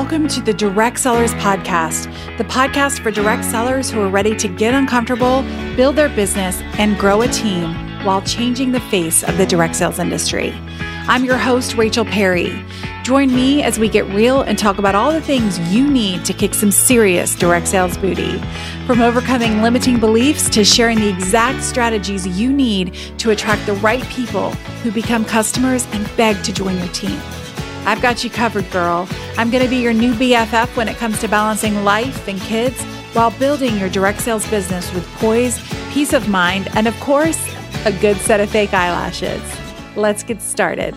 welcome to the Direct Sellers Podcast, the podcast for direct sellers who are ready to get uncomfortable, build their business, and grow a team while changing the face of the direct sales industry. I'm your host, Rachel Perry. Join me as we get real and talk about all the things you need to kick some serious direct sales booty. From overcoming limiting beliefs to sharing the exact strategies you need to attract the right people who become customers and beg to join your team. I've got you covered, girl. I'm going to be your new BFF when it comes to balancing life and kids while building your direct sales business with poise, peace of mind, and of course, a good set of fake eyelashes. Let's get started.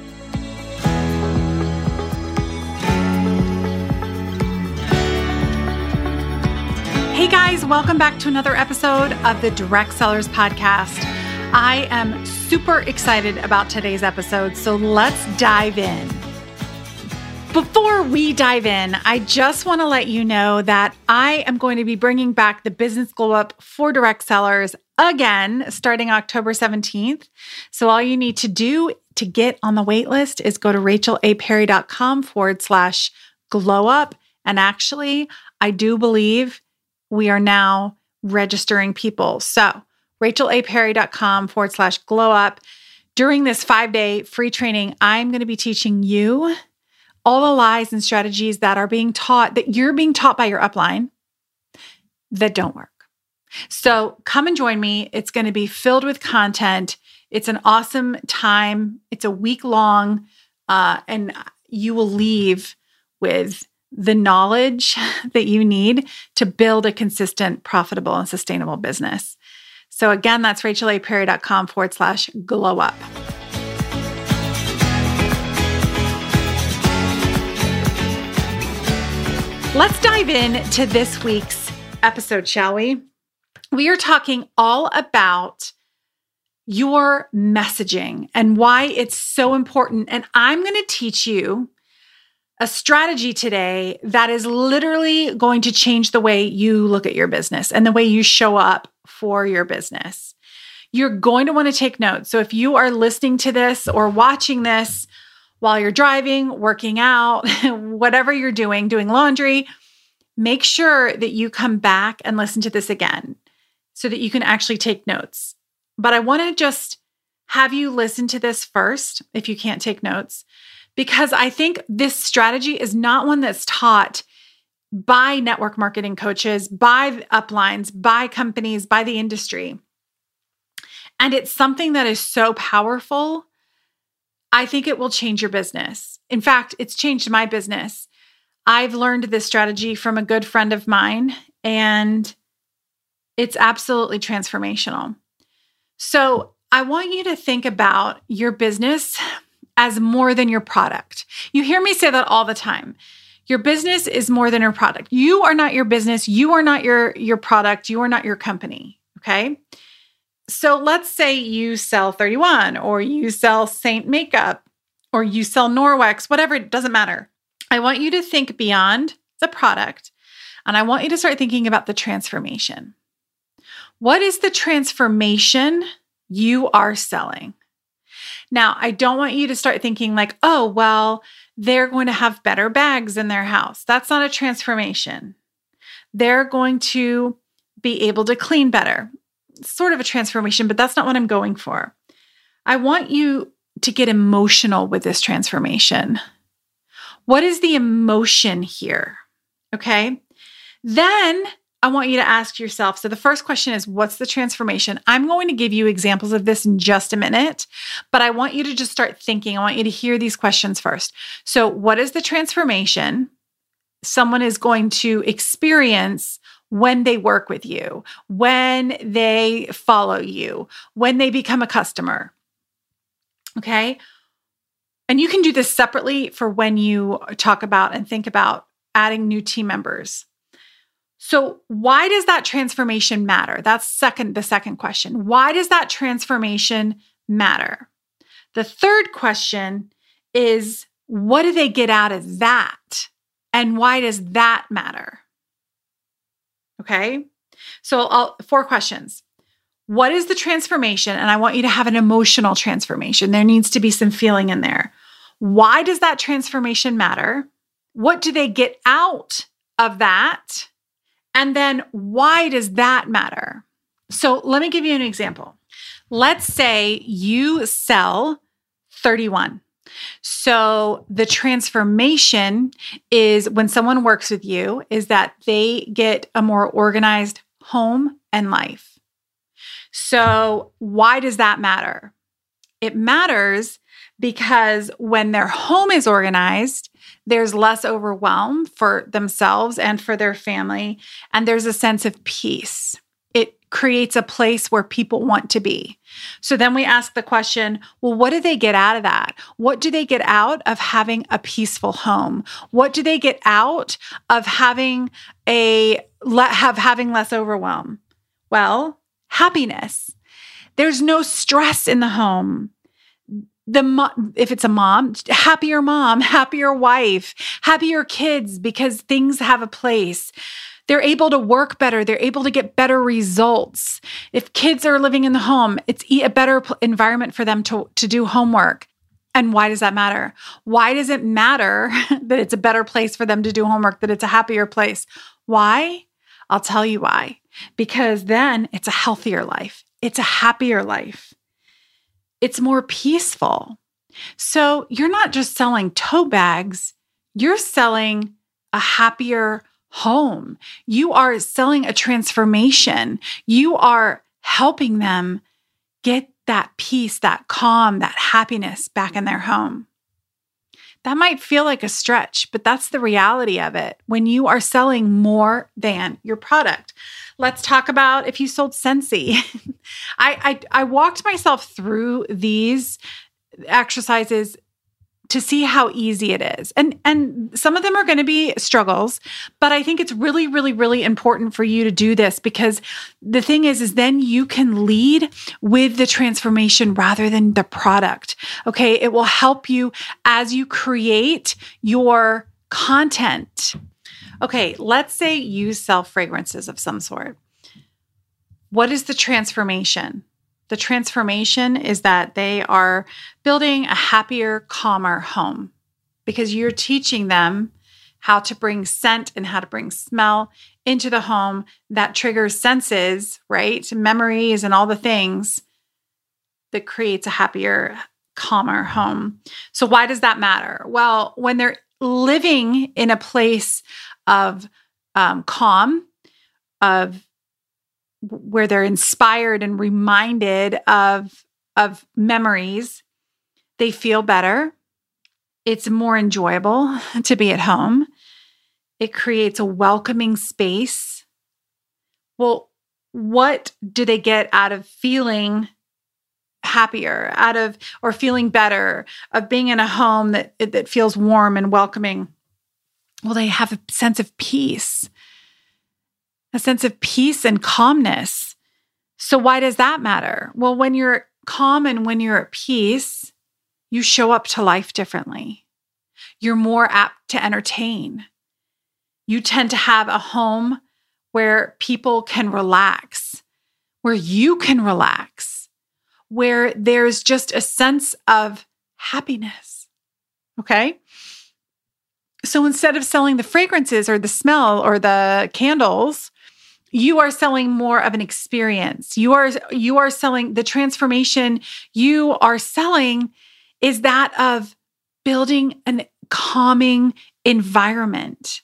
Hey guys, welcome back to another episode of the Direct Sellers Podcast. I am super excited about today's episode, so let's dive in. Before we dive in, I just want to let you know that I am going to be bringing back the Business Glow Up for direct sellers again starting October 17th. So, all you need to do to get on the wait list is go to rachelaperry.com forward slash glow up. And actually, I do believe we are now registering people. So, rachelaperry.com forward slash glow up. During this five day free training, I'm going to be teaching you all the lies and strategies that are being taught, that you're being taught by your upline that don't work. So come and join me. It's going to be filled with content. It's an awesome time. It's a week long, uh, and you will leave with the knowledge that you need to build a consistent, profitable, and sustainable business. So again, that's rachelaperry.com forward slash glow up. Let's dive in to this week's episode, shall we? We are talking all about your messaging and why it's so important. And I'm going to teach you a strategy today that is literally going to change the way you look at your business and the way you show up for your business. You're going to want to take notes. So if you are listening to this or watching this, while you're driving, working out, whatever you're doing, doing laundry, make sure that you come back and listen to this again so that you can actually take notes. But I want to just have you listen to this first if you can't take notes, because I think this strategy is not one that's taught by network marketing coaches, by uplines, by companies, by the industry. And it's something that is so powerful I think it will change your business. In fact, it's changed my business. I've learned this strategy from a good friend of mine, and it's absolutely transformational. So, I want you to think about your business as more than your product. You hear me say that all the time. Your business is more than your product. You are not your business, you are not your your product, you are not your company, okay? So let's say you sell 31 or you sell Seint Makeup or you sell Norwex, whatever, it doesn't matter. I want you to think beyond the product and I want you to start thinking about the transformation. What is the transformation you are selling? Now, I don't want you to start thinking like, oh, well, they're going to have better bags in their house. That's not a transformation. They're going to be able to clean better sort of a transformation, but that's not what I'm going for. I want you to get emotional with this transformation. What is the emotion here? Okay. Then I want you to ask yourself. So the first question is, what's the transformation? I'm going to give you examples of this in just a minute, but I want you to just start thinking. I want you to hear these questions first. So, what is the transformation someone is going to experience when they work with you, when they follow you, when they become a customer. Okay. And you can do this separately for when you talk about and think about adding new team members. So, why does that transformation matter? That's second the second question. Why does that transformation matter? The third question is what do they get out of that? And why does that matter? Okay. So, I'll, four questions. What is the transformation? And I want you to have an emotional transformation. There needs to be some feeling in there. Why does that transformation matter? What do they get out of that? And then why does that matter? So let me give you an example. Let's say you sell 31. So the transformation is when someone works with you is that they get a more organized home and life. So why does that matter? It matters because when their home is organized, there's less overwhelm for themselves and for their family, and there's a sense of peace. Creates a place where people want to be. So then we ask the question well, what do they get out of that? What do they get out of having a peaceful home? What do they get out of having a have having less overwhelm? Well, happiness. There's no stress in the home the if it's a mom happier mom happier wife happier kids because things have a place they're able to work better. They're able to get better results. If kids are living in the home it's a better environment for them to, to do homework. And why does that matter? Why does it matter that it's a better place for them to do homework that it's a happier place? Why? I'll tell you why. Because then it's a healthier life. It's a happier life. It's more peaceful. So you're not just selling tote bags, you're selling a happier home. You are selling a transformation. You are helping them get that peace, that calm, that happiness back in their home. That might feel like a stretch, but that's the reality of it when you are selling more than your product. Let's talk about if you sold Scentsy. I, I I walked myself through these exercises to see how easy it is. And and some of them are going to be struggles, but I think it's really really really important for you to do this because the thing is is then you can lead with the transformation rather than the product. Okay? It will help you as you create your content. Okay, let's say you sell fragrances of some sort. What is the transformation? The transformation is that they are building a happier, calmer home because you're teaching them how to bring scent and how to bring smell into the home that triggers senses, right? Memories and all the things that creates a happier, calmer home. So, why does that matter? Well, when they're living in a place of um, calm, of where they're inspired and reminded of of memories they feel better. It's more enjoyable to be at home. It creates a welcoming space. Well what do they get out of feeling happier out of or feeling better of being in a home that that feels warm and welcoming? Well they have a sense of peace a sense of peace and calmness. So, why does that matter? Well, when you're calm and when you're at peace, you show up to life differently. You're more apt to entertain. You tend to have a home where people can relax, where you can relax, where there's just a sense of happiness. Okay. So instead of selling the fragrances or the smell or the candles, you are selling more of an experience. You are you are selling the transformation you are selling is that of building an calming environment.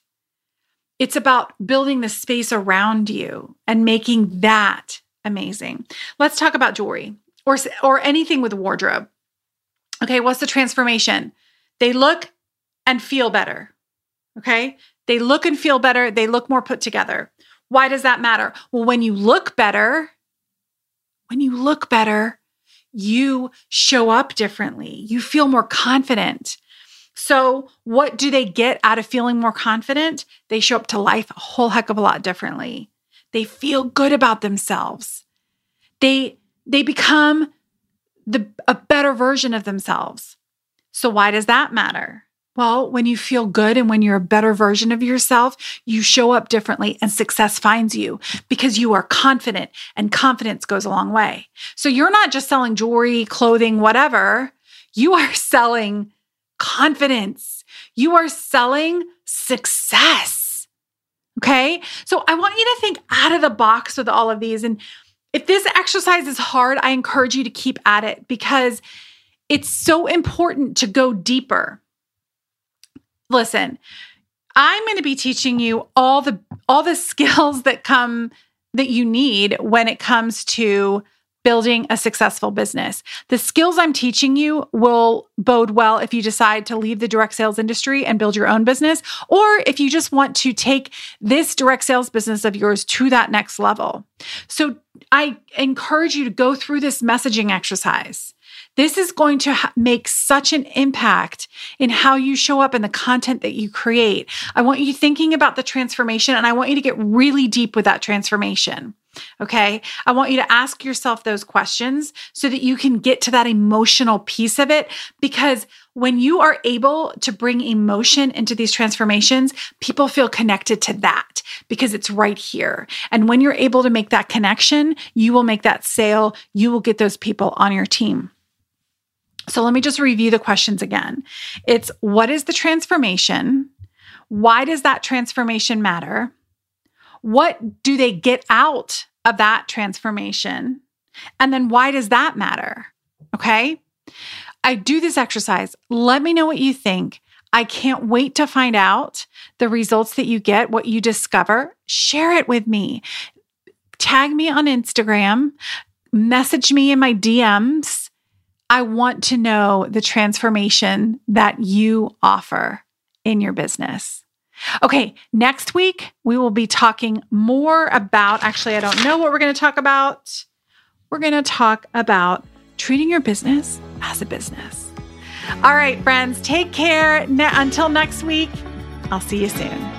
It's about building the space around you and making that amazing. Let's talk about jewelry or or anything with wardrobe. Okay what's the transformation? They look and feel better. Okay? They look and feel better. They look more put together why does that matter? Well, when you look better, when you look better, you show up differently. You feel more confident. So, what do they get out of feeling more confident? They show up to life a whole heck of a lot differently. They feel good about themselves. They they become the a better version of themselves. So why does that matter? Well, when you feel good and when you're a better version of yourself, you show up differently and success finds you because you are confident and confidence goes a long way. So you're not just selling jewelry, clothing, whatever. You are selling confidence. You are selling success. Okay. So I want you to think out of the box with all of these. And if this exercise is hard, I encourage you to keep at it because it's so important to go deeper. Listen, I'm going to be teaching you all the all the skills that come that you need when it comes to building a successful business. The skills I'm teaching you will bode well if you decide to leave the direct sales industry and build your own business, or if you just want to take this direct sales business of yours to that next level. So I encourage you to go through this messaging exercise. This is going to ha- make such an impact in how you show up and the content that you create. I want you thinking about the transformation and I want you to get really deep with that transformation. Okay. I want you to ask yourself those questions so that you can get to that emotional piece of it. Because when you are able to bring emotion into these transformations, people feel connected to that because it's right here. And when you're able to make that connection, you will make that sale. You will get those people on your team. So let me just review the questions again. It's what is the transformation? Why does that transformation matter? What do they get out of that transformation? And then why does that matter? Okay. I do this exercise. Let me know what you think. I can't wait to find out the results that you get, what you discover. Share it with me. Tag me on Instagram, message me in my DMs I want to know the transformation that you offer in your business. Okay, next week we will be talking more about, actually, I don't know what we're going to talk about. We're going to talk about treating your business as a business. All right, friends, take care. Until next week, I'll see you soon.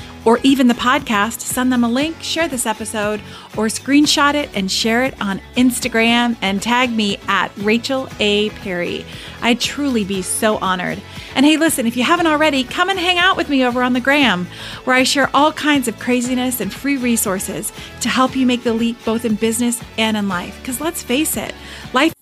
or even the podcast, send them a link, share this episode, or screenshot it and share it on Instagram and tag me at Rachel A. Perry. I'd truly be so honored. And hey, listen, if you haven't already, come and hang out with me over on the gram, where I share all kinds of craziness and free resources to help you make the leap both in business and in life. Because let's face it, life